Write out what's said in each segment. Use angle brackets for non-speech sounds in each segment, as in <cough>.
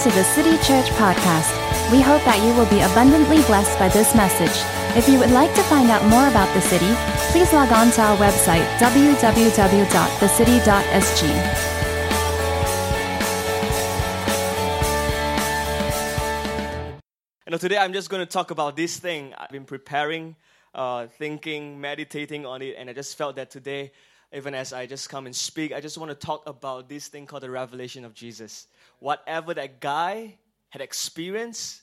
to the City Church podcast. We hope that you will be abundantly blessed by this message. If you would like to find out more about the city, please log on to our website www.thecity.sg. You today I'm just going to talk about this thing. I've been preparing, uh, thinking, meditating on it, and I just felt that today, even as I just come and speak, I just want to talk about this thing called the revelation of Jesus. Whatever that guy had experienced,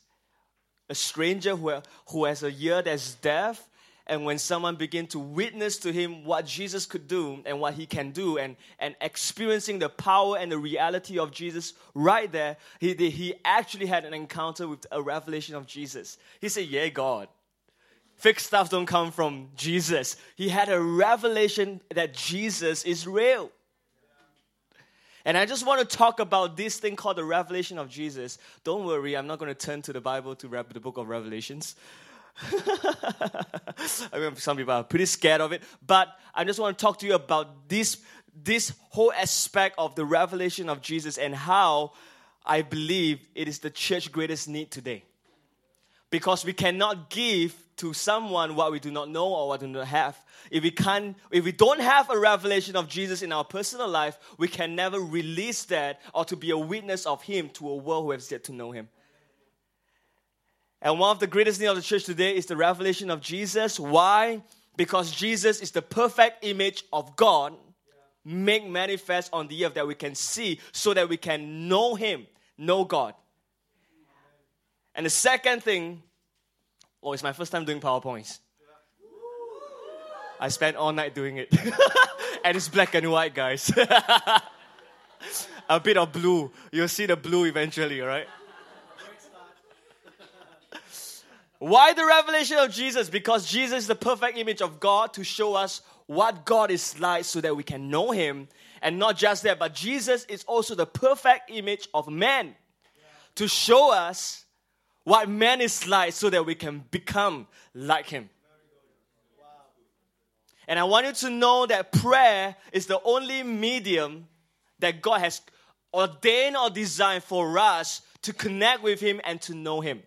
a stranger who, who has a ear that's deaf, and when someone begin to witness to him what Jesus could do and what he can do and, and experiencing the power and the reality of Jesus right there, he, he actually had an encounter with a revelation of Jesus. He said, yeah, God. Fake stuff don't come from Jesus. He had a revelation that Jesus is real. And I just want to talk about this thing called the revelation of Jesus. Don't worry, I'm not going to turn to the Bible to read the book of Revelations. <laughs> I mean, some people are pretty scared of it, but I just want to talk to you about this, this whole aspect of the revelation of Jesus and how I believe it is the church's greatest need today. Because we cannot give to someone what we do not know or what we do not have. If we can't, if we don't have a revelation of Jesus in our personal life, we can never release that or to be a witness of Him to a world who has yet to know Him. And one of the greatest needs of the church today is the revelation of Jesus. Why? Because Jesus is the perfect image of God made manifest on the earth that we can see so that we can know Him, know God. And the second thing, oh, it's my first time doing PowerPoints. I spent all night doing it. <laughs> and it's black and white, guys. <laughs> A bit of blue. You'll see the blue eventually, right? <laughs> Why the revelation of Jesus? Because Jesus is the perfect image of God to show us what God is like so that we can know Him. And not just that, but Jesus is also the perfect image of man to show us what man is like so that we can become like Him. And I want you to know that prayer is the only medium that God has ordained or designed for us to connect with Him and to know Him.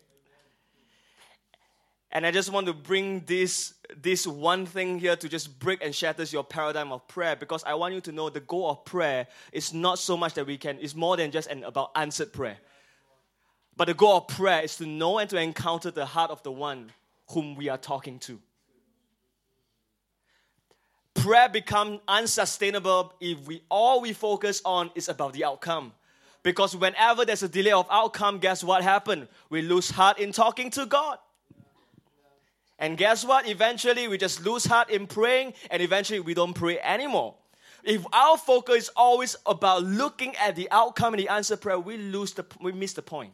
And I just want to bring this, this one thing here to just break and shatter your paradigm of prayer because I want you to know the goal of prayer is not so much that we can, it's more than just an, about answered prayer. But the goal of prayer is to know and to encounter the heart of the one whom we are talking to. Prayer becomes unsustainable if we all we focus on is about the outcome. Because whenever there's a delay of outcome, guess what happened? We lose heart in talking to God. And guess what? Eventually, we just lose heart in praying, and eventually, we don't pray anymore. If our focus is always about looking at the outcome and the answer prayer, we lose the we miss the point.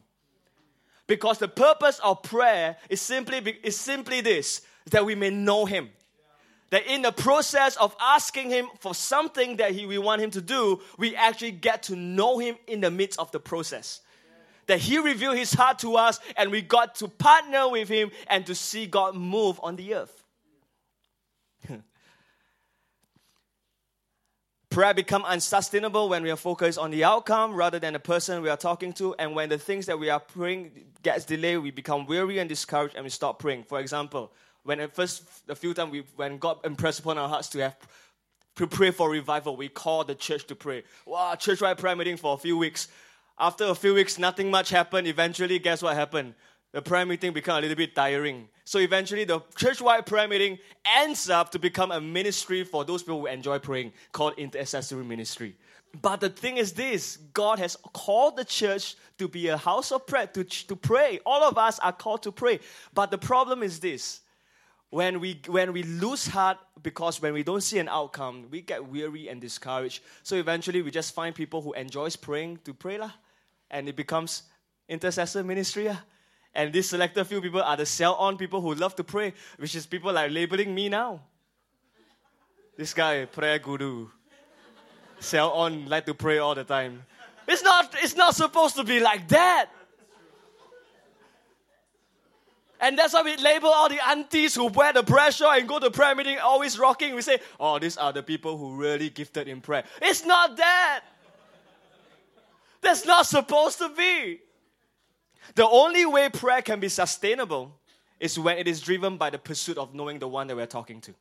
Because the purpose of prayer is simply is simply this: that we may know Him. That in the process of asking Him for something that he, we want Him to do, we actually get to know Him in the midst of the process that He revealed His heart to us and we got to partner with Him and to see God move on the earth. <laughs> Prayer become unsustainable when we are focused on the outcome rather than the person we are talking to, and when the things that we are praying gets delayed, we become weary and discouraged, and we stop praying. For example, when at first the few times we when God impressed upon our hearts to have to pray for revival, we call the church to pray. Wow, church wide prayer meeting for a few weeks. After a few weeks, nothing much happened. Eventually, guess what happened? The prayer meeting became a little bit tiring. So eventually, the church-wide prayer meeting ends up to become a ministry for those people who enjoy praying, called intercessory ministry. But the thing is this God has called the church to be a house of prayer, to, to pray. All of us are called to pray. But the problem is this when we when we lose heart because when we don't see an outcome we get weary and discouraged so eventually we just find people who enjoys praying to pray lah and it becomes intercessor ministry. And this selected few people are the sell on people who love to pray, which is people like labeling me now. This guy, prayer guru. Sell on, like to pray all the time. It's not, it's not supposed to be like that. And that's why we label all the aunties who wear the prayer shawl and go to prayer meeting always rocking. We say, oh, these are the people who really gifted in prayer. It's not that. That's not supposed to be. The only way prayer can be sustainable is when it is driven by the pursuit of knowing the one that we're talking to.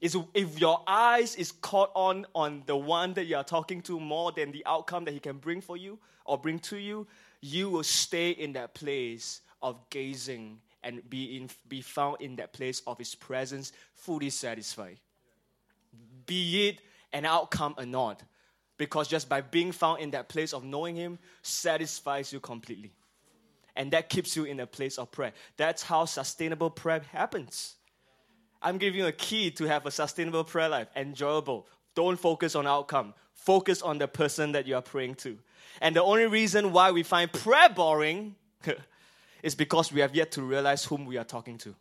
Is if your eyes is caught on on the one that you are talking to more than the outcome that he can bring for you or bring to you, you will stay in that place of gazing and be in, be found in that place of his presence fully satisfied. Be it an outcome or not, because just by being found in that place of knowing him satisfies you completely. And that keeps you in a place of prayer. That's how sustainable prayer happens. I'm giving you a key to have a sustainable prayer life, enjoyable. Don't focus on outcome. Focus on the person that you are praying to. And the only reason why we find prayer boring <laughs> is because we have yet to realize whom we are talking to.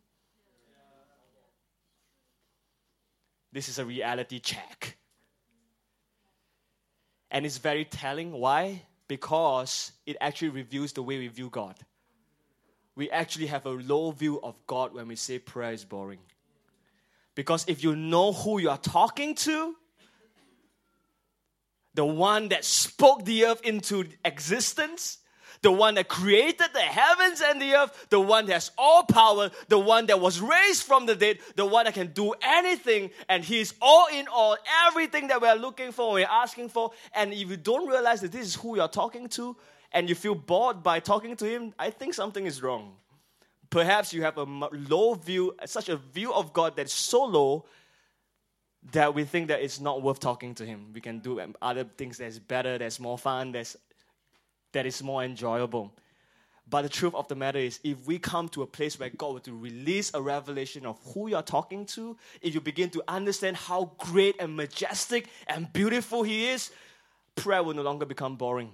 This is a reality check. And it's very telling. Why? Because it actually reveals the way we view God. We actually have a low view of God when we say prayer is boring. Because if you know who you are talking to, the one that spoke the earth into existence, the one that created the heavens and the earth, the one that has all power, the one that was raised from the dead, the one that can do anything, and He's all in all, everything that we're looking for, we're asking for. And if you don't realize that this is who you're talking to, and you feel bored by talking to Him, I think something is wrong. Perhaps you have a low view, such a view of God that's so low that we think that it's not worth talking to Him. We can do um, other things that's better, that's more fun, that's, that is more enjoyable. But the truth of the matter is, if we come to a place where God were to release a revelation of who you're talking to, if you begin to understand how great and majestic and beautiful He is, prayer will no longer become boring.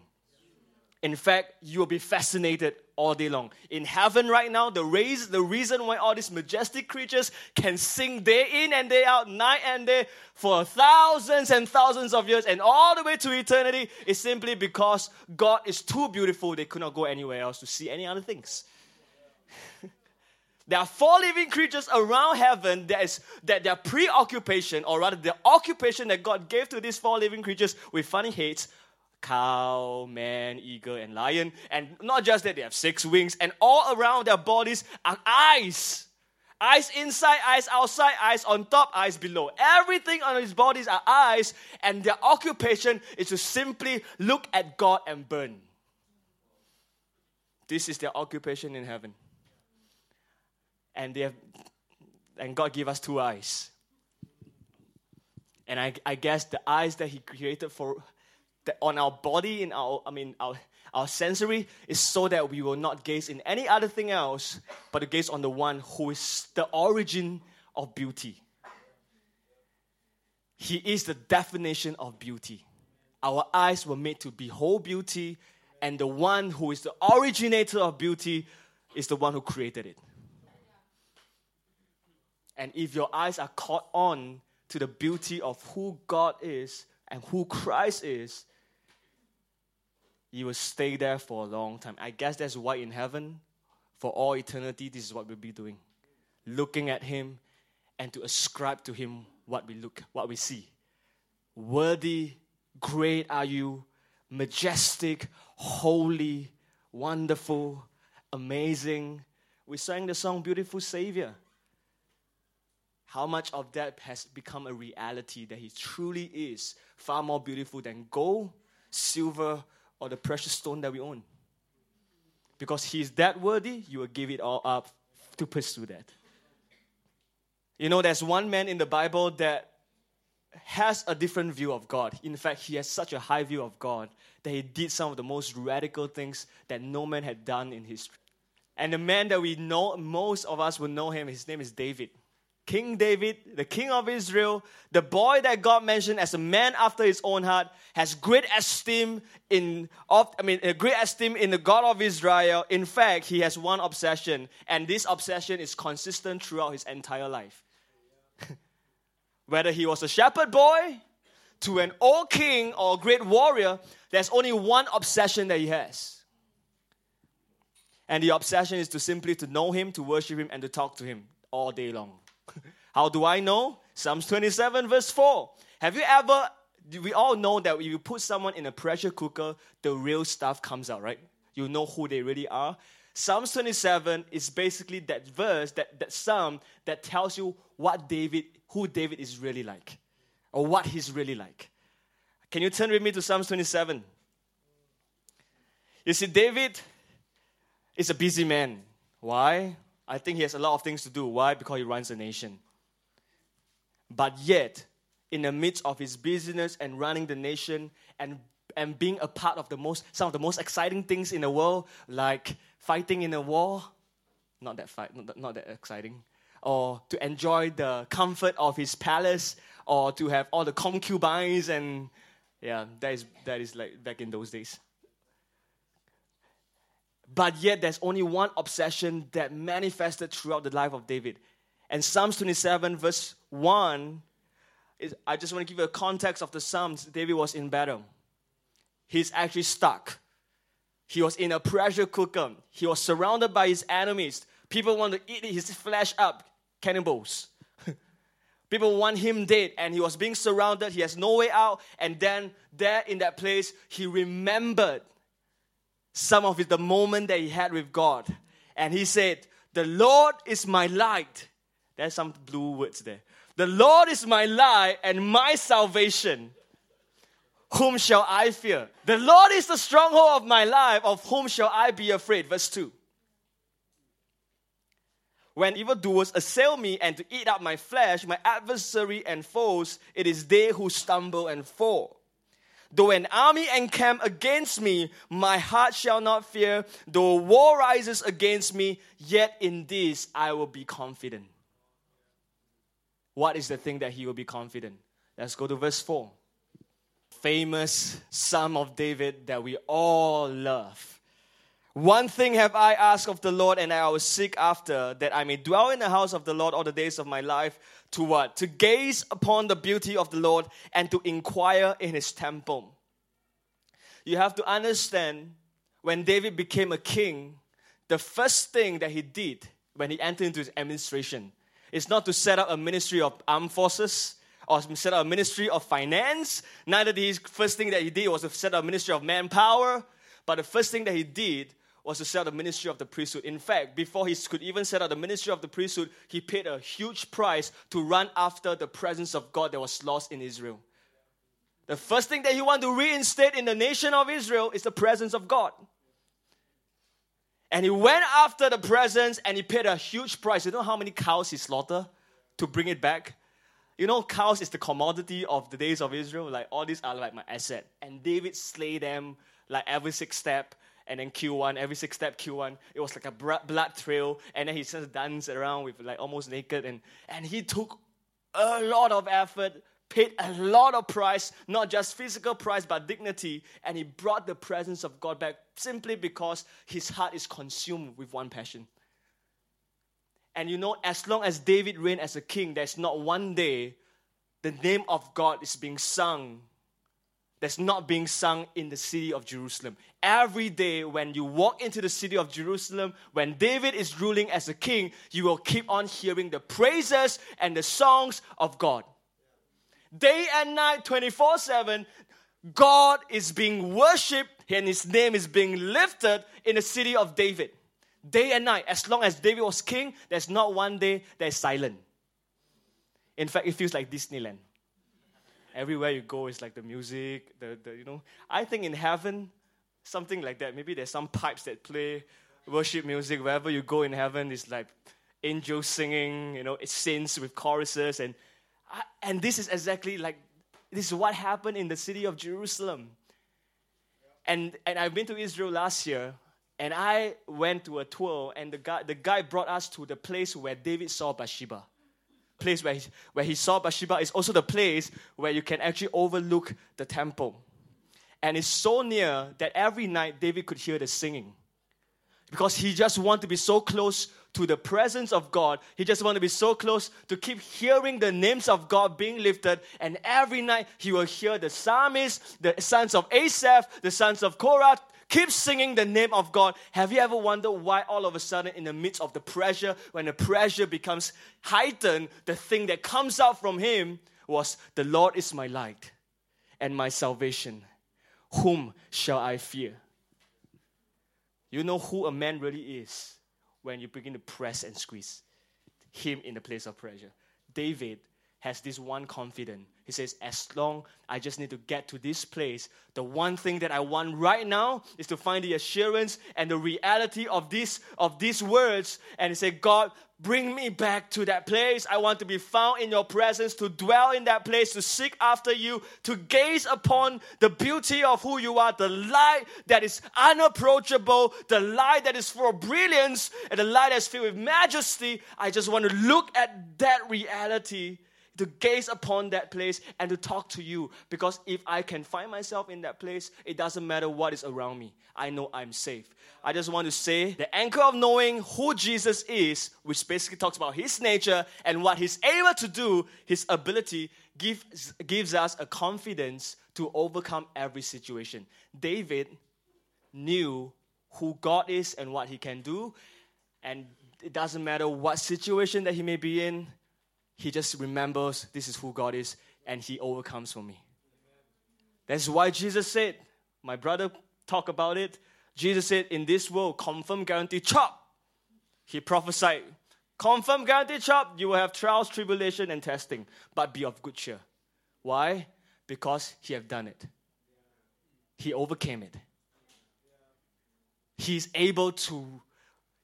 In fact, you will be fascinated all day long. In heaven right now, the, raise, the reason why all these majestic creatures can sing day in and day out, night and day, for thousands and thousands of years and all the way to eternity is simply because God is too beautiful. They could not go anywhere else to see any other things. <laughs> there are four living creatures around heaven that, is, that their preoccupation, or rather the occupation that God gave to these four living creatures with funny heads, cow, man, eagle, and lion. And not just that, they have six wings, and all around their bodies are eyes. Eyes inside, eyes outside, eyes on top, eyes below. Everything on his bodies are eyes, and their occupation is to simply look at God and burn. This is their occupation in heaven. And they have and God gave us two eyes. And I, I guess the eyes that He created for that on our body, in our, I mean, our, our sensory, is so that we will not gaze in any other thing else, but to gaze on the one who is the origin of beauty. He is the definition of beauty. Our eyes were made to behold beauty, and the one who is the originator of beauty is the one who created it. And if your eyes are caught on to the beauty of who God is and who Christ is, you will stay there for a long time. I guess that's why in heaven, for all eternity, this is what we'll be doing. Looking at him and to ascribe to him what we look, what we see. Worthy, great are you, majestic, holy, wonderful, amazing. We sang the song Beautiful Savior. How much of that has become a reality that He truly is far more beautiful than gold, silver, or the precious stone that we own. Because He's that worthy, you will give it all up to pursue that. You know, there's one man in the Bible that has a different view of God. In fact, he has such a high view of God that he did some of the most radical things that no man had done in history. And the man that we know, most of us will know him, his name is David. King David, the king of Israel, the boy that God mentioned as a man after his own heart, has great esteem in of, I mean a great esteem in the God of Israel. In fact, he has one obsession, and this obsession is consistent throughout his entire life. <laughs> Whether he was a shepherd boy to an old king or a great warrior, there's only one obsession that he has. And the obsession is to simply to know him, to worship him, and to talk to him all day long. <laughs> How do I know? Psalms 27, verse 4. Have you ever, we all know that if you put someone in a pressure cooker, the real stuff comes out, right? you know who they really are. Psalms 27 is basically that verse, that, that psalm that tells you what David, who David is really like, or what he's really like. Can you turn with me to Psalms 27? You see, David is a busy man. Why? I think he has a lot of things to do. Why? Because he runs a nation. But yet, in the midst of his busyness and running the nation and, and being a part of the most, some of the most exciting things in the world, like fighting in a war, not that fight, not, not that exciting, or to enjoy the comfort of his palace, or to have all the concubines and yeah, that is that is like back in those days. But yet, there's only one obsession that manifested throughout the life of David. And Psalms 27, verse 1, is, I just want to give you a context of the Psalms. David was in battle. He's actually stuck. He was in a pressure cooker. He was surrounded by his enemies. People want to eat his flesh up, cannibals. <laughs> People want him dead, and he was being surrounded. He has no way out. And then, there in that place, he remembered some of it, the moment that he had with God. And he said, The Lord is my light. There's some blue words there. The Lord is my light and my salvation. Whom shall I fear? The Lord is the stronghold of my life. Of whom shall I be afraid? Verse 2. When evildoers assail me and to eat up my flesh, my adversary and foes, it is they who stumble and fall. Though an army encamp against me, my heart shall not fear. Though war rises against me, yet in this I will be confident. What is the thing that he will be confident? Let's go to verse 4. Famous Psalm of David that we all love. One thing have I asked of the Lord, and I will seek after, that I may dwell in the house of the Lord all the days of my life to what? To gaze upon the beauty of the Lord and to inquire in his temple. You have to understand when David became a king, the first thing that he did when he entered into his administration is not to set up a ministry of armed forces or set up a ministry of finance. Neither the first thing that he did was to set up a ministry of manpower, but the first thing that he did was to set up the ministry of the priesthood. In fact, before he could even set up the ministry of the priesthood, he paid a huge price to run after the presence of God that was lost in Israel. The first thing that he wanted to reinstate in the nation of Israel is the presence of God. And he went after the presence and he paid a huge price. You know how many cows he slaughtered to bring it back? You know, cows is the commodity of the days of Israel. Like, all these are like my asset. And David slay them like every six step and then Q1, every six step Q1, It was like a blood trail, and then he just danced around with like almost naked, and and he took a lot of effort, paid a lot of price, not just physical price but dignity, and he brought the presence of God back simply because his heart is consumed with one passion. And you know, as long as David reigned as a king, there's not one day the name of God is being sung that's not being sung in the city of Jerusalem. Every day when you walk into the city of Jerusalem, when David is ruling as a king, you will keep on hearing the praises and the songs of God. Day and night, 24 7, God is being worshipped and his name is being lifted in the city of David. Day and night, as long as David was king, there's not one day that's silent. In fact, it feels like Disneyland everywhere you go is like the music, the, the you know. I think in heaven, something like that. Maybe there's some pipes that play worship music wherever you go in heaven. It's like angels singing, you know, it's saints with choruses, and and this is exactly like this is what happened in the city of Jerusalem. And and I've been to Israel last year, and I went to a tour, and the guy the guy brought us to the place where David saw Bathsheba place where he, where he saw Bathsheba is also the place where you can actually overlook the temple. And it's so near that every night David could hear the singing. Because he just wanted to be so close to the presence of God. He just wanted to be so close to keep hearing the names of God being lifted. And every night he will hear the psalmists, the sons of Asaph, the sons of Korah, Keep singing the name of God. Have you ever wondered why all of a sudden, in the midst of the pressure, when the pressure becomes heightened, the thing that comes out from him was, The Lord is my light and my salvation. Whom shall I fear? You know who a man really is when you begin to press and squeeze him in the place of pressure. David has this one confidence. He says, As long I just need to get to this place, the one thing that I want right now is to find the assurance and the reality of this of these words. And he said, God, bring me back to that place. I want to be found in your presence, to dwell in that place, to seek after you, to gaze upon the beauty of who you are, the light that is unapproachable, the light that is full of brilliance, and the light that's filled with majesty. I just want to look at that reality to gaze upon that place and to talk to you. Because if I can find myself in that place, it doesn't matter what is around me. I know I'm safe. I just want to say the anchor of knowing who Jesus is, which basically talks about his nature and what he's able to do, his ability, gives, gives us a confidence to overcome every situation. David knew who God is and what he can do. And it doesn't matter what situation that he may be in, he just remembers this is who God is and he overcomes for me. That's why Jesus said, my brother talked about it. Jesus said, in this world, confirm, guarantee, chop. He prophesied, confirm, guarantee, chop. You will have trials, tribulation, and testing, but be of good cheer. Why? Because he have done it. He overcame it. He's able to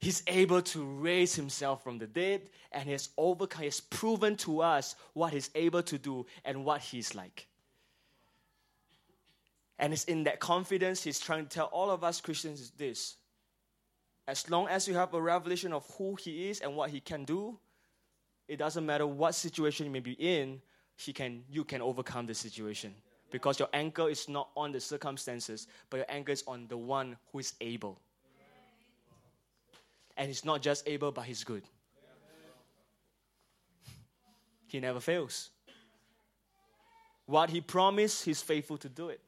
He's able to raise himself from the dead and he has overcome, he has proven to us what he's able to do and what he's like. And it's in that confidence he's trying to tell all of us Christians this. As long as you have a revelation of who he is and what he can do, it doesn't matter what situation you may be in, he can, you can overcome the situation. Because your anchor is not on the circumstances, but your anchor is on the one who is able. And he's not just able, but he's good. He never fails. What he promised, he's faithful to do it.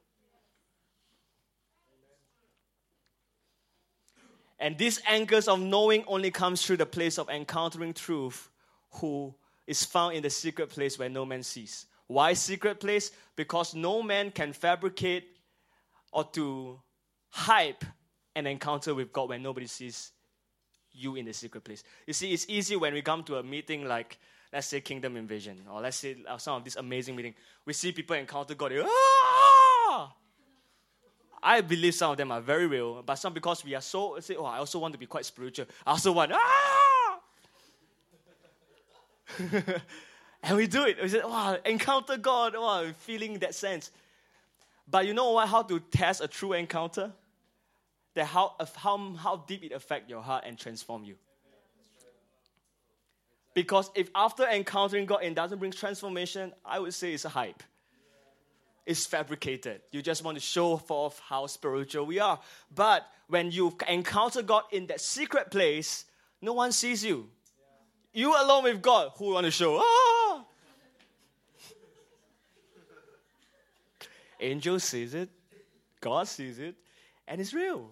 And these anchors of knowing only comes through the place of encountering truth, who is found in the secret place where no man sees. Why secret place? Because no man can fabricate or to hype an encounter with God when nobody sees you in the secret place. You see, it's easy when we come to a meeting like, let's say, Kingdom Invasion, or let's say uh, some of this amazing meeting. We see people encounter God. Ah! I believe some of them are very real, but some because we are so say, oh, I also want to be quite spiritual. I also want ah! <laughs> and we do it. We say, wow, encounter God, wow, feeling that sense. But you know what? How to test a true encounter? That how, how, how deep it affect your heart and transform you. Because if after encountering God it doesn't bring transformation, I would say it's a hype. It's fabricated. You just want to show off how spiritual we are. But when you encounter God in that secret place, no one sees you. You alone with God, who want to show? Ah! <laughs> Angel sees it, God sees it, and it's real.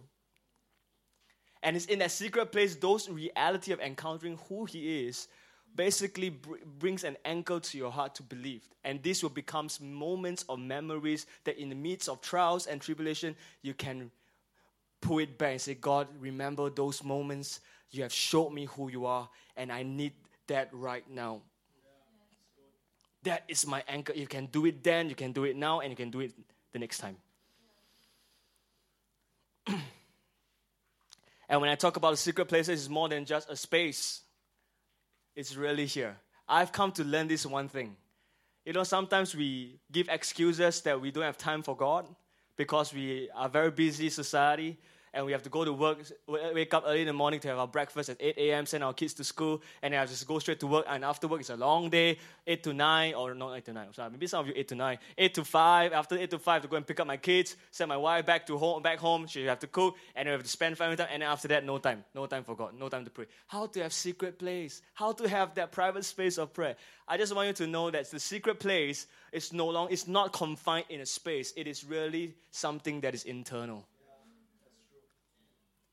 And it's in that secret place, those reality of encountering who He is basically br- brings an anchor to your heart to believe. And this will become moments of memories that in the midst of trials and tribulation, you can pull it back and say, God, remember those moments. You have showed me who you are, and I need that right now. That is my anchor. You can do it then, you can do it now, and you can do it the next time. And when I talk about secret places, it's more than just a space, it's really here. I've come to learn this one thing. You know, sometimes we give excuses that we don't have time for God because we are very busy society and we have to go to work, uh, wake up early in the morning to have our breakfast at 8 a.m., send our kids to school, and then I just go straight to work. And after work, it's a long day, 8 to 9, or not 8 to 9, sorry, maybe some of you 8 to 9, 8 to 5. After 8 to 5, to go and pick up my kids, send my wife back to home, back home. She have to cook, and we have to spend family time. And then after that, no time, no time for God, no time to pray. How to have secret place? How to have that private space of prayer? I just want you to know that the secret place is no longer, it's not confined in a space. It is really something that is internal.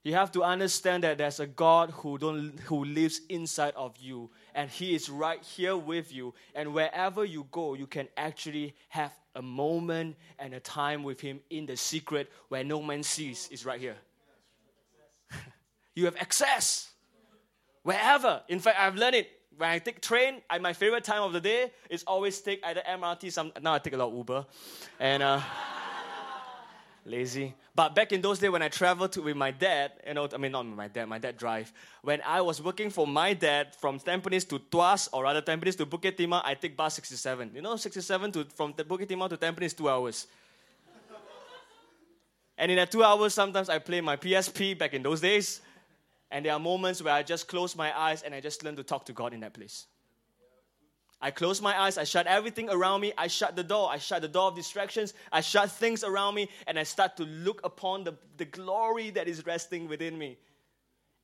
You have to understand that there's a God who, don't, who lives inside of you, and He is right here with you. And wherever you go, you can actually have a moment and a time with Him in the secret where no man sees, is right here. <laughs> You have access wherever. In fact, I've learned it. When I take train, I, my favorite time of the day is always take either MRT. Some now I take a lot of Uber, and uh, lazy. But back in those days when I traveled to, with my dad, you know, I mean not my dad, my dad drive. When I was working for my dad from Tampines to Tuas, or rather Tampines to Bukit Timah, I take bus 67. You know, 67 to from the Bukit Timah to Tampines two hours. and in that two hours, sometimes I play my PSP back in those days. And there are moments where I just close my eyes and I just learn to talk to God in that place. I close my eyes, I shut everything around me, I shut the door, I shut the door of distractions, I shut things around me, and I start to look upon the, the glory that is resting within me.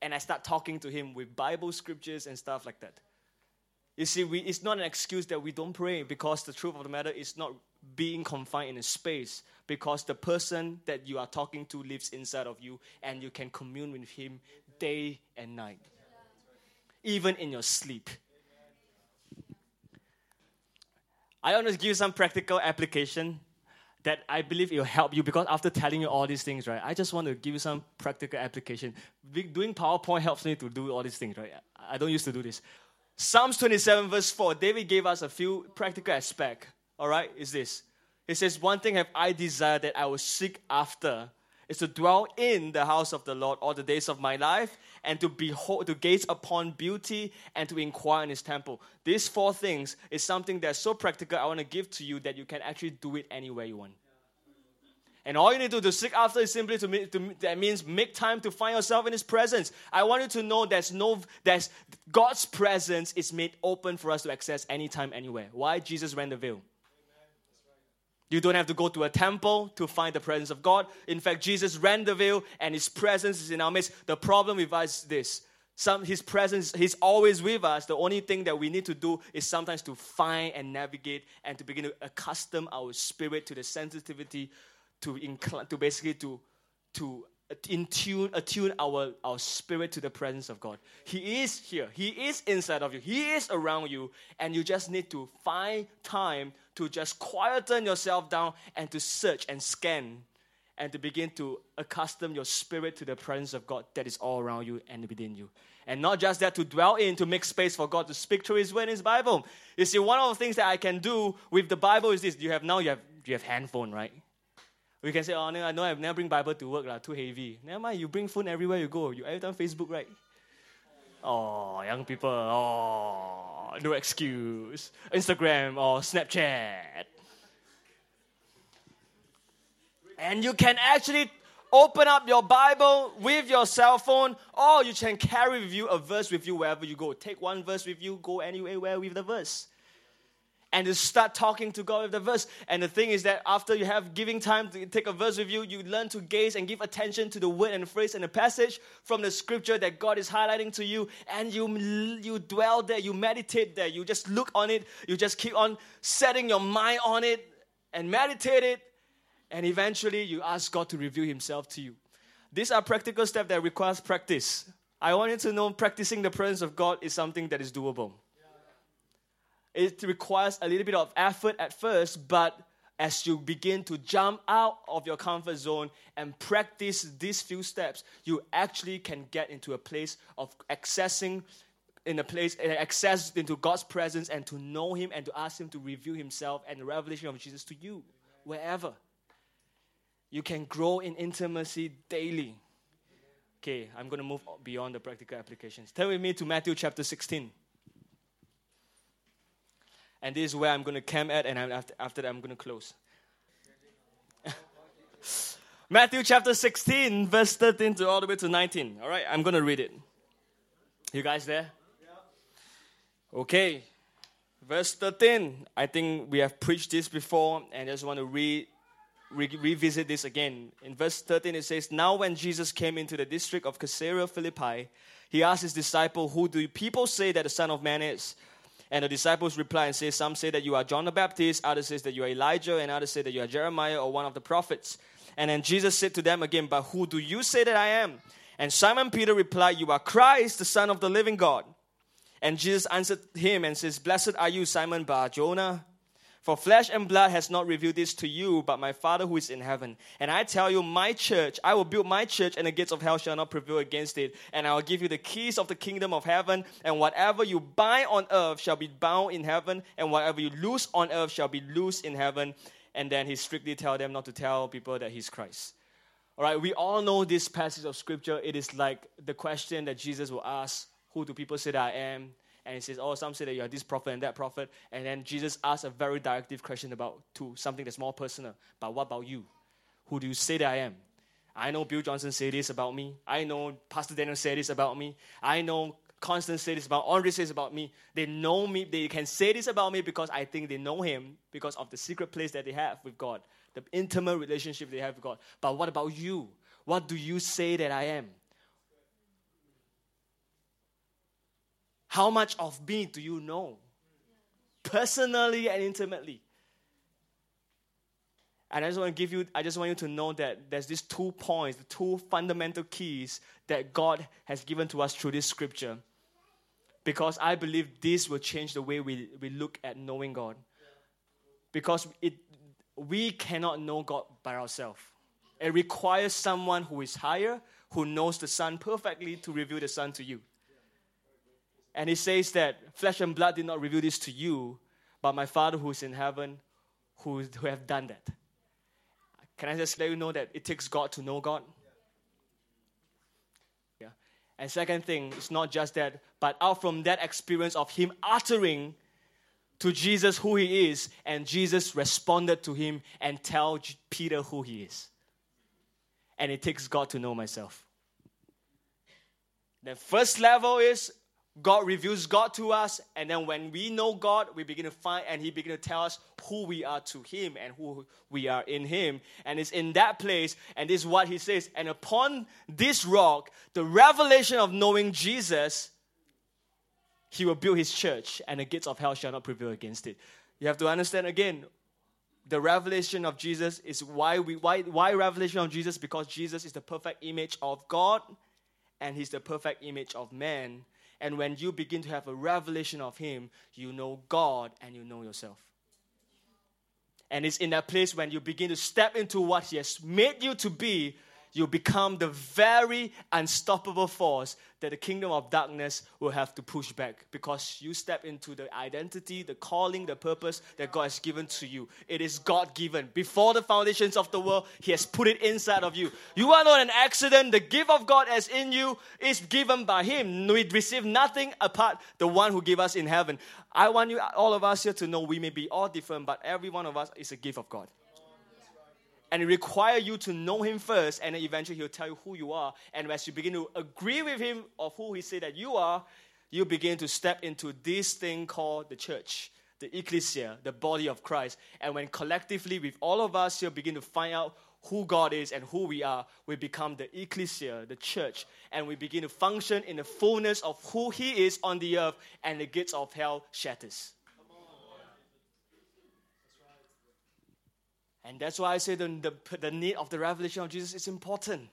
And I start talking to Him with Bible scriptures and stuff like that. You see, we, it's not an excuse that we don't pray because the truth of the matter is not being confined in a space because the person that you are talking to lives inside of you and you can commune with Him day and night, even in your sleep. I want to give you some practical application that I believe it will help you because after telling you all these things, right, I just want to give you some practical application. Doing PowerPoint helps me to do all these things, right? I don't used to do this. Psalms 27, verse 4, David gave us a few practical aspects, all right, is this. He says, One thing have I desired that I will seek after is to dwell in the house of the Lord all the days of my life and to behold, to gaze upon beauty and to inquire in his temple. These four things is something that's so practical I want to give to you that you can actually do it anywhere you want. And all you need to do to seek after is simply to, to, that means make time to find yourself in His presence. I want you to know there's no there's God's presence is made open for us to access anytime, anywhere. Why Jesus ran the veil? You don't have to go to a temple to find the presence of God. In fact, Jesus ran the veil and his presence is in our midst. The problem with us is this. Some, his presence, he's always with us. The only thing that we need to do is sometimes to find and navigate and to begin to accustom our spirit to the sensitivity to, incl- to basically to, to in tune, attune our, our spirit to the presence of God. He is here. He is inside of you. He is around you. And you just need to find time to just quieten yourself down and to search and scan and to begin to accustom your spirit to the presence of God that is all around you and within you. And not just that, to dwell in, to make space for God to speak through His word in His Bible. You see, one of the things that I can do with the Bible is this. You have now you have you have handphone, right? We can say, oh, no, I know I've never bring Bible to work, lah, too heavy. Never mind, you bring phone everywhere you go. You every time Facebook, right? Oh, young people, oh, no excuse. Instagram or Snapchat. And you can actually open up your Bible with your cell phone, or you can carry with you a verse with you wherever you go. Take one verse with you, go anywhere with the verse and to start talking to God with the verse. And the thing is that after you have giving time to take a verse with you, you learn to gaze and give attention to the word and phrase and the passage from the scripture that God is highlighting to you, and you you dwell there, you meditate there, you just look on it, you just keep on setting your mind on it and meditate it, and eventually you ask God to reveal Himself to you. These are practical steps that requires practice. I want you to know practicing the presence of God is something that is doable it requires a little bit of effort at first, but as you begin to jump out of your comfort zone and practice these few steps, you actually can get into a place of accessing in a place eh, access into God's presence and to know Him and to ask Him to reveal Himself and the revelation of Jesus to you wherever. You can grow in intimacy daily. Okay, I'm going to move beyond the practical applications. Turn with me to Matthew chapter 16. And this is where I'm going to camp at, and after, after that, I'm going to close. <laughs> Matthew chapter 16, verse 13 to all the way to 19. All right, I'm going to read it. You guys there? Okay. Verse 13. I think we have preached this before, and I just want to re, re- revisit this again. In verse 13, it says, Now when Jesus came into the district of Caesarea Philippi, he asked his disciple, Who do people say that the Son of Man is? And the disciples reply and say, Some say that you are John the Baptist, others say that you are Elijah, and others say that you are Jeremiah or one of the prophets. And then Jesus said to them again, But who do you say that I am? And Simon Peter replied, You are Christ, the Son of the living God. And Jesus answered him and says, Blessed are you, Simon Bar Jonah, For flesh and blood has not revealed this to you, but my Father who is in heaven. And I tell you, my church, I will build my church, and the gates of hell shall not prevail against it. And I will give you the keys of the kingdom of heaven. And whatever you bind on earth shall be bound in heaven, and whatever you loose on earth shall be loosed in heaven. And then he strictly tell them not to tell people that he's Christ. All right, we all know this passage of scripture. It is like the question that Jesus will ask Who do people say that I am? And he says, Oh, some say that you are this prophet and that prophet. And then Jesus asks a very directive question about to something that's more personal. But what about you? Who do you say that I am? I know Bill Johnson said this about me. I know Pastor Daniel said this about me. I know Constance said this about Andre says about me. They know me. They can say this about me because I think they know him because of the secret place that they have with God, the intimate relationship they have with God. But what about you? What do you say that I am? How much of me do you know? Personally and intimately. And I just want to give you, I just want you to know that there's these two points, the two fundamental keys that God has given to us through this scripture. Because I believe this will change the way we, we look at knowing God. Because it, we cannot know God by ourselves. It requires someone who is higher, who knows the Son perfectly to reveal the Son to you. And he says that flesh and blood did not reveal this to you, but my Father who is in heaven who, who have done that. Can I just let you know that it takes God to know God? Yeah. And second thing, it's not just that, but out from that experience of him uttering to Jesus who he is, and Jesus responded to him and tell Peter who he is. And it takes God to know myself. The first level is God reveals God to us, and then when we know God, we begin to find, and He begin to tell us who we are to Him and who we are in Him. And it's in that place, and this is what He says. And upon this rock, the revelation of knowing Jesus, He will build His church, and the gates of hell shall not prevail against it. You have to understand again, the revelation of Jesus is why we why why revelation of Jesus because Jesus is the perfect image of God, and He's the perfect image of man and when you begin to have a revelation of Him, you know God and you know yourself. And it's in that place when you begin to step into what He has made you to be you become the very unstoppable force that the kingdom of darkness will have to push back because you step into the identity, the calling, the purpose that God has given to you. It is God given. Before the foundations of the world, He has put it inside of you. You are not an accident. The gift of God as in you is given by Him. We receive nothing apart the one who gave us in heaven. I want you, all of us here, to know we may be all different, but every one of us is a gift of God and it requires you to know him first, and then eventually he'll tell you who you are. And as you begin to agree with him of who he said that you are, you begin to step into this thing called the church, the ecclesia, the body of Christ. And when collectively, with all of us here, begin to find out who God is and who we are, we become the ecclesia, the church, and we begin to function in the fullness of who He is on the earth, and the gates of hell shatters. And that's why I say the, the, the need of the revelation of Jesus is important.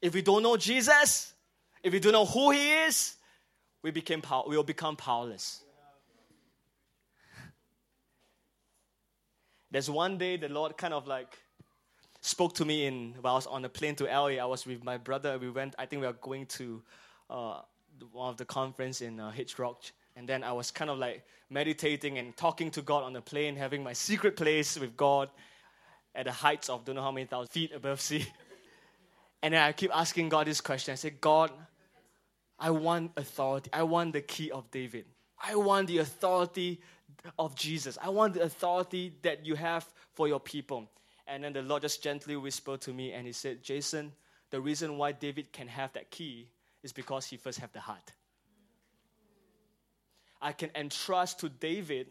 If we don't know Jesus, if we don't know who He is, we, became pow- we will become powerless. There's one day the Lord kind of like spoke to me in while I was on a plane to LA. I was with my brother. We went. I think we were going to uh, one of the conference in uh, Rock. And then I was kind of like meditating and talking to God on the plane, having my secret place with God at the heights of don't know how many thousand feet above sea. <laughs> And then I keep asking God this question. I say, God, I want authority. I want the key of David. I want the authority of Jesus. I want the authority that you have for your people. And then the Lord just gently whispered to me and he said, Jason, the reason why David can have that key is because he first have the heart. I can entrust to David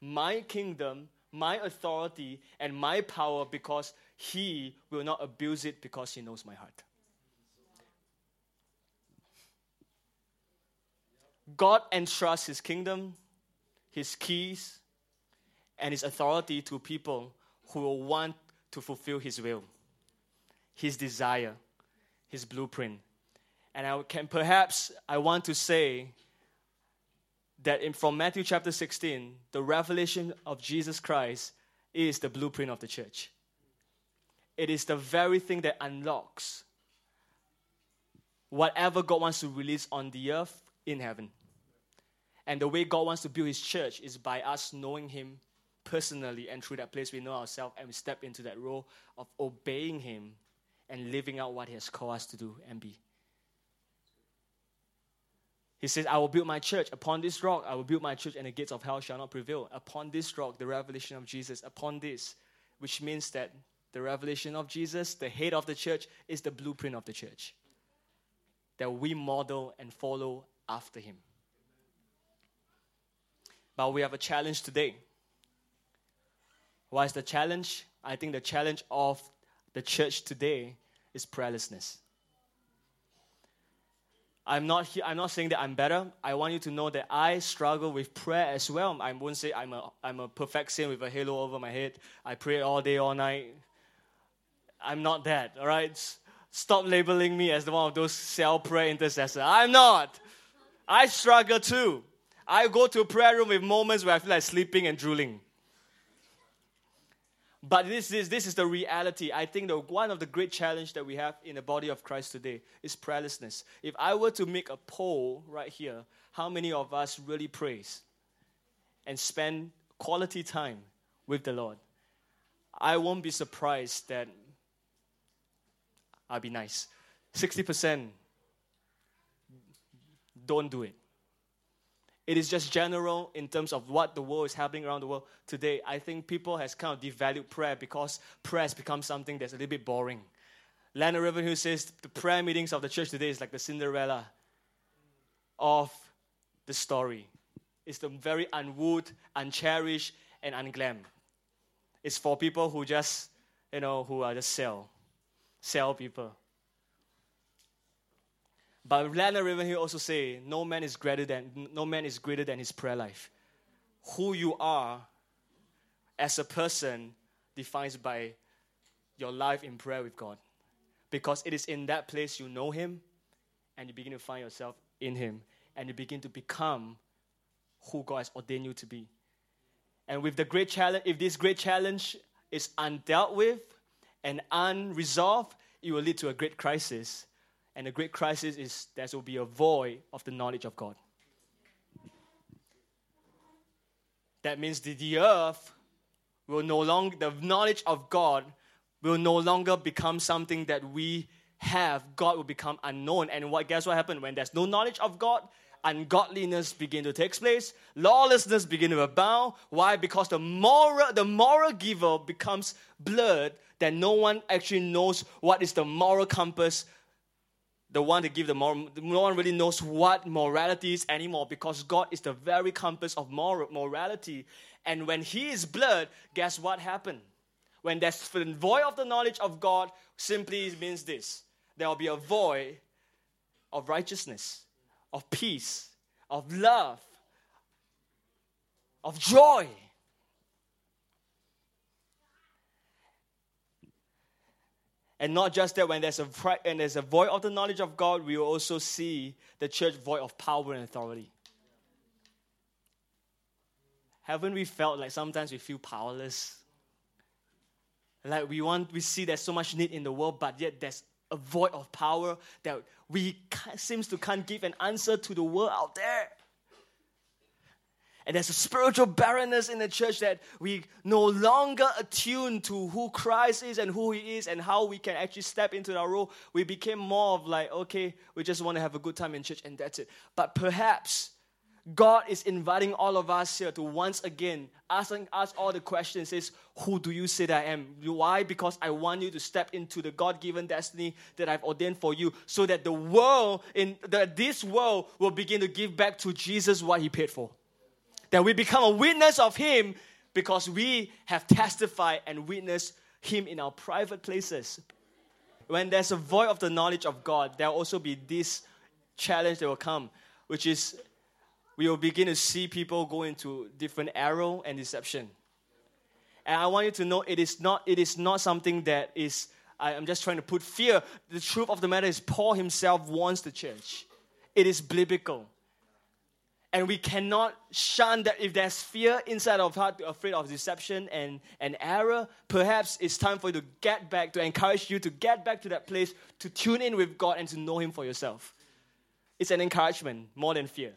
my kingdom, my authority, and my power because he will not abuse it because he knows my heart. God entrusts his kingdom, his keys, and his authority to people who will want to fulfill his will, his desire, his blueprint. And I can perhaps I want to say that in, from Matthew chapter 16, the revelation of Jesus Christ is the blueprint of the church. It is the very thing that unlocks whatever God wants to release on the earth in heaven. And the way God wants to build his church is by us knowing him personally, and through that place we know ourselves and we step into that role of obeying him and living out what he has called us to do and be. He says, I will build my church. Upon this rock, I will build my church, and the gates of hell shall not prevail. Upon this rock, the revelation of Jesus, upon this, which means that the revelation of Jesus, the head of the church, is the blueprint of the church. That we model and follow after him. But we have a challenge today. What is the challenge? I think the challenge of the church today is prayerlessness. I'm not here, I'm not saying that I'm better. I want you to know that I struggle with prayer as well. I won't say I'm a I'm a perfect saint with a halo over my head. I pray all day, all night. I'm not that, all right? Stop labeling me as one of those cell prayer intercessor. I'm not. I struggle too. I go to a prayer room with moments where I feel like sleeping and drooling. But this is, this is the reality. I think the, one of the great challenges that we have in the body of Christ today is prayerlessness. If I were to make a poll right here, how many of us really praise and spend quality time with the Lord? I won't be surprised that I'll be nice. 60% don't do it. It is just general in terms of what the world is happening around the world today. I think people has kind of devalued prayer because prayer has become something that's a little bit boring. Leonard Ravenhill says the prayer meetings of the church today is like the Cinderella of the story. It's the very unwooed, uncherished, and unglam. It's for people who just, you know, who are just sell, sell people. But Leonard Ravenhill also say, no man is greater than no man is greater than his prayer life. Who you are as a person defines by your life in prayer with God. Because it is in that place you know him and you begin to find yourself in him and you begin to become who God has ordained you to be. And with the great challenge, if this great challenge is undealt with and unresolved, it will lead to a great crisis and the great crisis is there will be a void of the knowledge of God. That means the, the earth will no longer, the knowledge of God will no longer become something that we have. God will become unknown. And what guess what happened? When there's no knowledge of God, ungodliness begin to take place, lawlessness begin to abound. Why? Because the moral, the moral giver becomes blurred, that no one actually knows what is the moral compass the one to give the moral, no one really knows what morality is anymore because God is the very compass of moral, morality. And when He is blurred, guess what happened? When there's the void of the knowledge of God, simply means this there will be a void of righteousness, of peace, of love, of joy. And not just that, when there's a and there's a void of the knowledge of God, we will also see the church void of power and authority. Haven't we felt like sometimes we feel powerless? Like we want, we see there's so much need in the world, but yet there's a void of power that we seems to can't give an answer to the world out there. And there's a spiritual barrenness in the church that we no longer attune to who Christ is and who He is and how we can actually step into our role. We became more of like, okay, we just want to have a good time in church and that's it. But perhaps God is inviting all of us here to once again asking us all the questions is who do you say that I am? Why? Because I want you to step into the God-given destiny that I've ordained for you so that the world in that this world will begin to give back to Jesus what he paid for that we become a witness of Him because we have testified and witnessed Him in our private places. When there's a void of the knowledge of God, there will also be this challenge that will come, which is we will begin to see people go into different error and deception. And I want you to know it is not, it is not something that is, I, am just trying to put fear. The truth of the matter is, Paul himself wants the church. It is biblical. And we cannot shun that if there's fear inside of heart, afraid of deception and, and error, perhaps it's time for you to get back, to encourage you to get back to that place, to tune in with God and to know Him for yourself. It's an encouragement more than fear.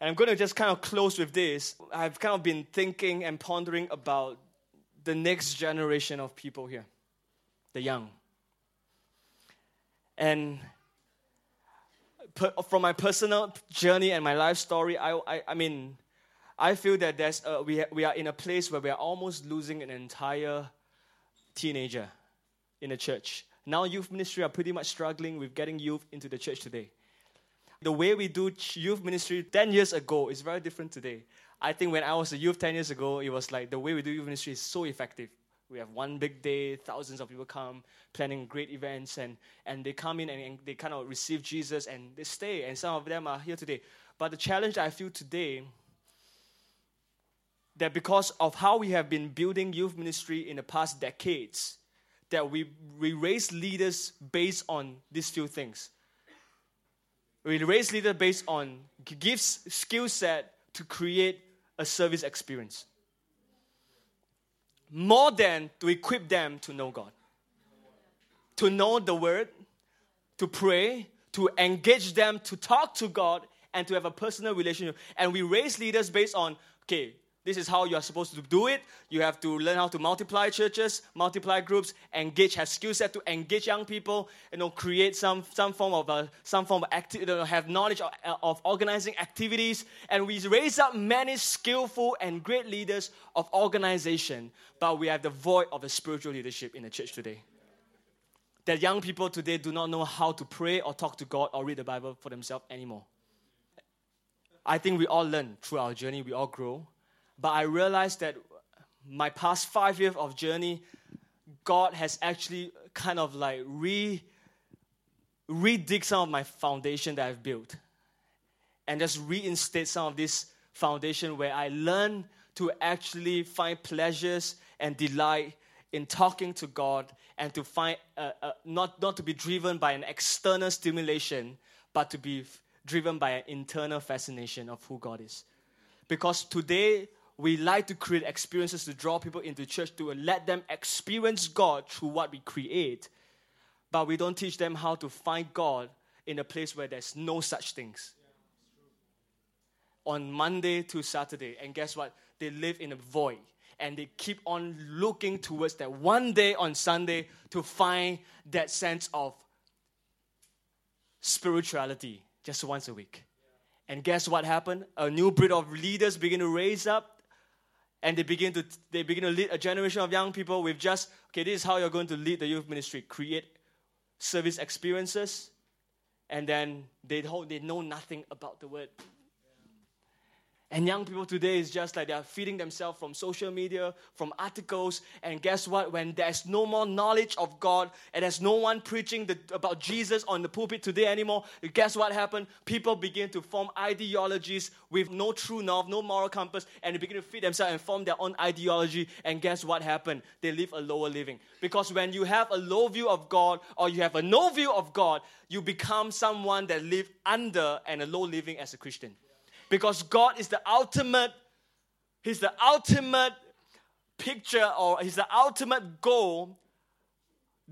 And I'm going to just kind of close with this. I've kind of been thinking and pondering about the next generation of people here, the young. And from my personal journey and my life story, I, I, I mean, I feel that there's a, we, ha, we are in a place where we are almost losing an entire teenager in the church. Now, youth ministry are pretty much struggling with getting youth into the church today. The way we do youth ministry 10 years ago is very different today. I think when I was a youth 10 years ago, it was like the way we do youth ministry is so effective. We have one big day, thousands of people come, planning great events, and, and they come in and, and they kind of receive Jesus and they stay, and some of them are here today. But the challenge I feel today that because of how we have been building youth ministry in the past decades, that we, we raise leaders based on these few things. We raise leaders based on gifts, skill set to create a service experience more than to equip them to know God, to know the Word, to pray, to engage them, to talk to God, and to have a personal relationship. And we raise leaders based on, okay, this is how you are supposed to do it. You have to learn how to multiply churches, multiply groups, engage, have skill set to engage young people, you know, create some, some form of a, some form of have knowledge of, uh, of organizing activities. And we raise up many skillful and great leaders of organization, but we have the void of the spiritual leadership in the church today. That young people today do not know how to pray or talk to God or read the Bible for themselves anymore. I think we all learn through our journey, we all grow. But I realized that my past five years of journey, God has actually kind of like re redig some of my foundation that I've built. And just reinstate some of this foundation where I learn to actually find pleasures and delight in talking to God and to find uh, uh, not, not to be driven by an external stimulation, but to be f- driven by an internal fascination of who God is. Because today, we like to create experiences to draw people into church to let them experience God through what we create. But we don't teach them how to find God in a place where there's no such things. On Monday to Saturday, and guess what? They live in a void and they keep on looking towards that one day on Sunday to find that sense of spirituality just once a week. And guess what happened? A new breed of leaders begin to raise up and they begin to they begin to lead a generation of young people with just okay this is how you're going to lead the youth ministry. Create service experiences and then they, they know nothing about the word and young people today is just like they're feeding themselves from social media, from articles. And guess what? When there's no more knowledge of God and there's no one preaching the, about Jesus on the pulpit today anymore, guess what happened? People begin to form ideologies with no true north, no moral compass, and they begin to feed themselves and form their own ideology. And guess what happened? They live a lower living. Because when you have a low view of God or you have a no view of God, you become someone that live under and a low living as a Christian. Because God is the ultimate, He's the ultimate picture or He's the ultimate goal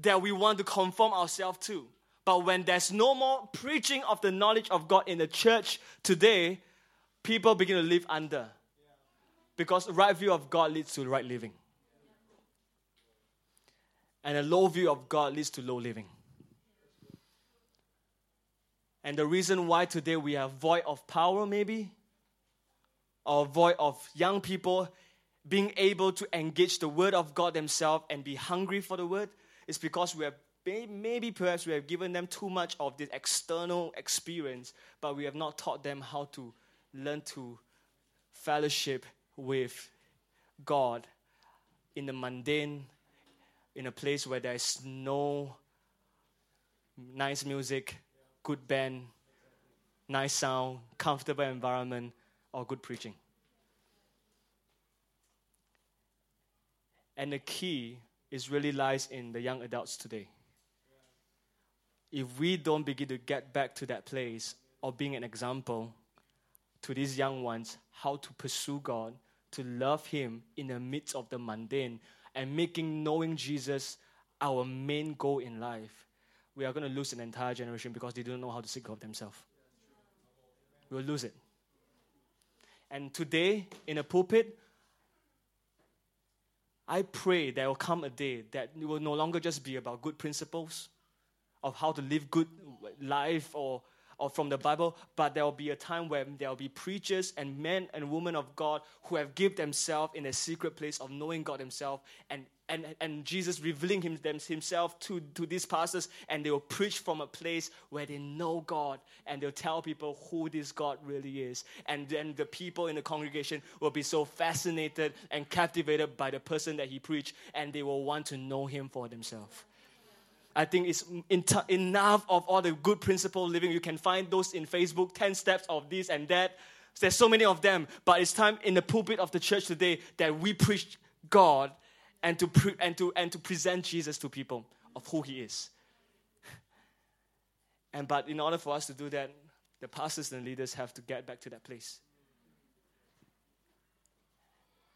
that we want to conform ourselves to. But when there's no more preaching of the knowledge of God in the church today, people begin to live under. Because the right view of God leads to right living. And a low view of God leads to low living. And the reason why today we are void of power, maybe, or void of young people being able to engage the Word of God themselves and be hungry for the Word, is because we have maybe perhaps we have given them too much of this external experience, but we have not taught them how to learn to fellowship with God in the mundane, in a place where there is no nice music, good band, nice sound, comfortable environment, or good preaching. And the key is really lies in the young adults today. If we don't begin to get back to that place of being an example to these young ones how to pursue God, to love Him in the midst of the mundane, and making knowing Jesus our main goal in life, we are going to lose an entire generation because they don't know how to seek God themselves. We'll lose it. And today, in a pulpit, I pray there will come a day that it will no longer just be about good principles of how to live good life or or from the Bible, but there will be a time when there will be preachers and men and women of God who have given themselves in a secret place of knowing God Himself and and, and Jesus revealing him, them, himself to, to these pastors, and they will preach from a place where they know God, and they'll tell people who this God really is. And then the people in the congregation will be so fascinated and captivated by the person that he preached, and they will want to know him for themselves. I think it's enough of all the good principle living. You can find those in Facebook, 10 steps of this and that. There's so many of them, but it's time in the pulpit of the church today that we preach God and to, pre- and, to, and to present Jesus to people of who he is. <laughs> And but in order for us to do that, the pastors and leaders have to get back to that place.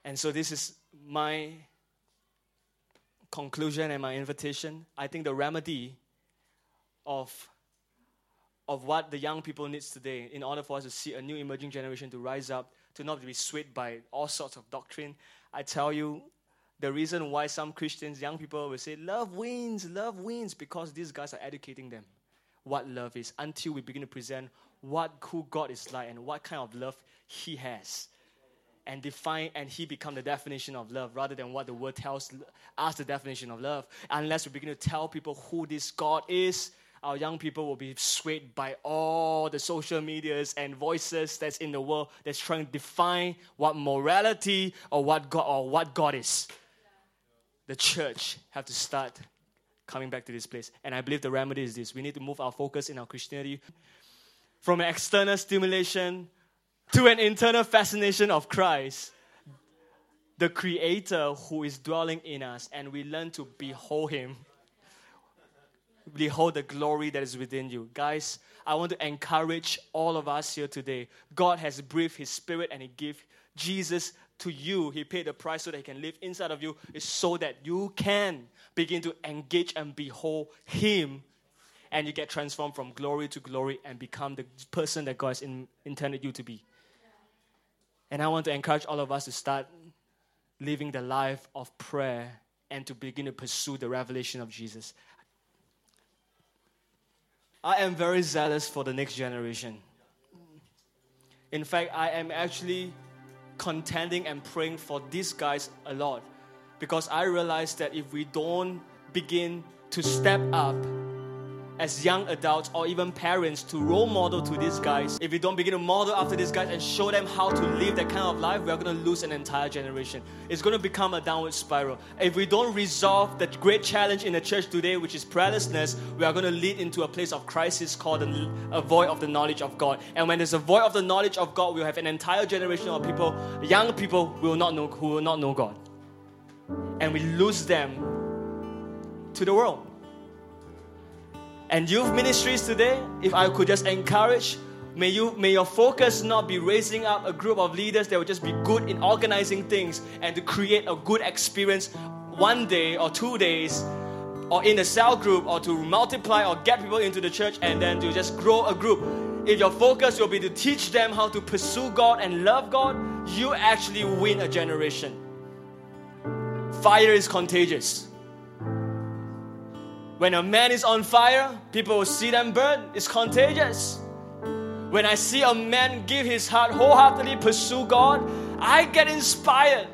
And so this is my conclusion and my invitation, I think the remedy of, of what the young people needs today in order for us to see a new emerging generation to rise up, to not be swayed by all sorts of doctrine. I tell you, the reason why some Christians, young people will say, love wins, love wins, because these guys are educating them what love is until we begin to present what who God is like and what kind of love He has and define and he become the definition of love rather than what the word tells us the definition of love. Unless we begin to tell people who this god is our young people will be swayed by all the social medias and voices that's in the world that's trying to define what morality or what god or what god is. The church have to start coming back to this place. And i believe the remedy is this. We need to move our focus in our christianity. From external stimulation to an internal fascination of Christ, the Creator who is dwelling in us, and we learn to behold Him. Behold the glory that is within you. Guys, I want to encourage all of us here today. God has breathed His Spirit and He gave Jesus to you. He paid the price so that He can live inside of you, is so that you can begin to engage and behold Him and you get transformed from glory to glory and become the person that God has in, intended you to be. And I want to encourage all of us to start living the life of prayer and to begin to pursue the revelation of Jesus. I am very zealous for the next generation. In fact, I am actually contending and praying for these guys a lot because I realize that if we don't begin to step up as young adults or even parents to role model to these guys, if we don't begin to model after these guys and show them how to live that kind of life, we're going to lose an entire generation. It's going to become a downward spiral. If we don't resolve the great challenge in the church today, which is prayerlessness, we are going to lead into a place of crisis called a void of the knowledge of God. And when there's a void of the knowledge of God, we'll have an entire generation of people, young people, will not know, who will not know God. And we lose them to the world. And youth ministries today, if I could just encourage, may you may your focus not be raising up a group of leaders that will just be good in organizing things and to create a good experience one day or two days or in a cell group or to multiply or get people into the church and then to just grow a group. If your focus will be to teach them how to pursue God and love God, you actually win a generation. Fire is contagious. When a man is on fire, people will see them burn. It's contagious. When I see a man give his heart wholeheartedly pursue God, I get inspired.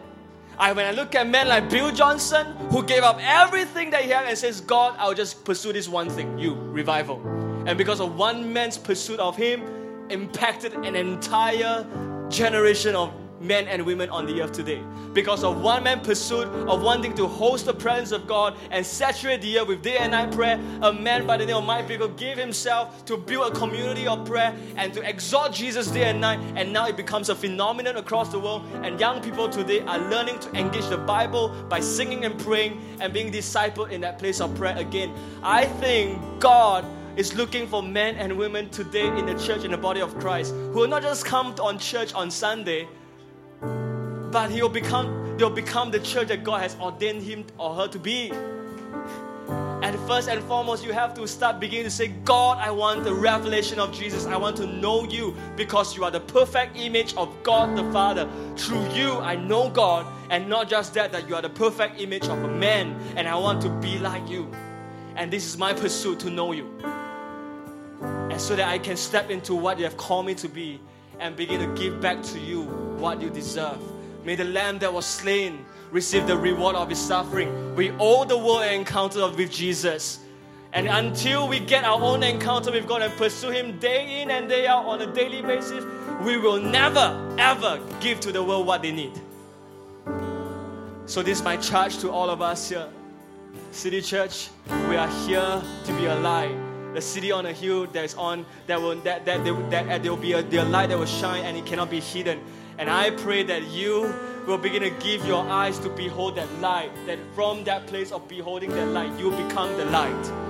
I, when I look at men like Bill Johnson, who gave up everything that he had and says, God, I'll just pursue this one thing, you, revival. And because of one man's pursuit of him, impacted an entire generation of men and women on the earth today. Because of one man's pursuit of wanting to host the presence of God and saturate the earth with day and night prayer, a man by the name of Mike Bickle gave himself to build a community of prayer and to exalt Jesus day and night. And now it becomes a phenomenon across the world. And young people today are learning to engage the Bible by singing and praying and being discipled in that place of prayer again. I think God is looking for men and women today in the church, in the body of Christ, who will not just come on church on Sunday, but he will become, they'll become the church that God has ordained him or her to be. And first and foremost, you have to start beginning to say, God, I want the revelation of Jesus. I want to know you because you are the perfect image of God the Father. Through you, I know God, and not just that, that you are the perfect image of a man, and I want to be like you. And this is my pursuit to know you. And so that I can step into what you have called me to be and begin to give back to you what you deserve. May the lamb that was slain receive the reward of his suffering. We owe the world an encounter with Jesus. And until we get our own encounter with God and pursue Him day in and day out on a daily basis, we will never, ever give to the world what they need. So, this is my charge to all of us here. City Church, we are here to be a light. The city on a hill that is on that will that that, that, that there will be a, the light that will shine and it cannot be hidden. And I pray that you will begin to give your eyes to behold that light, that from that place of beholding that light, you become the light.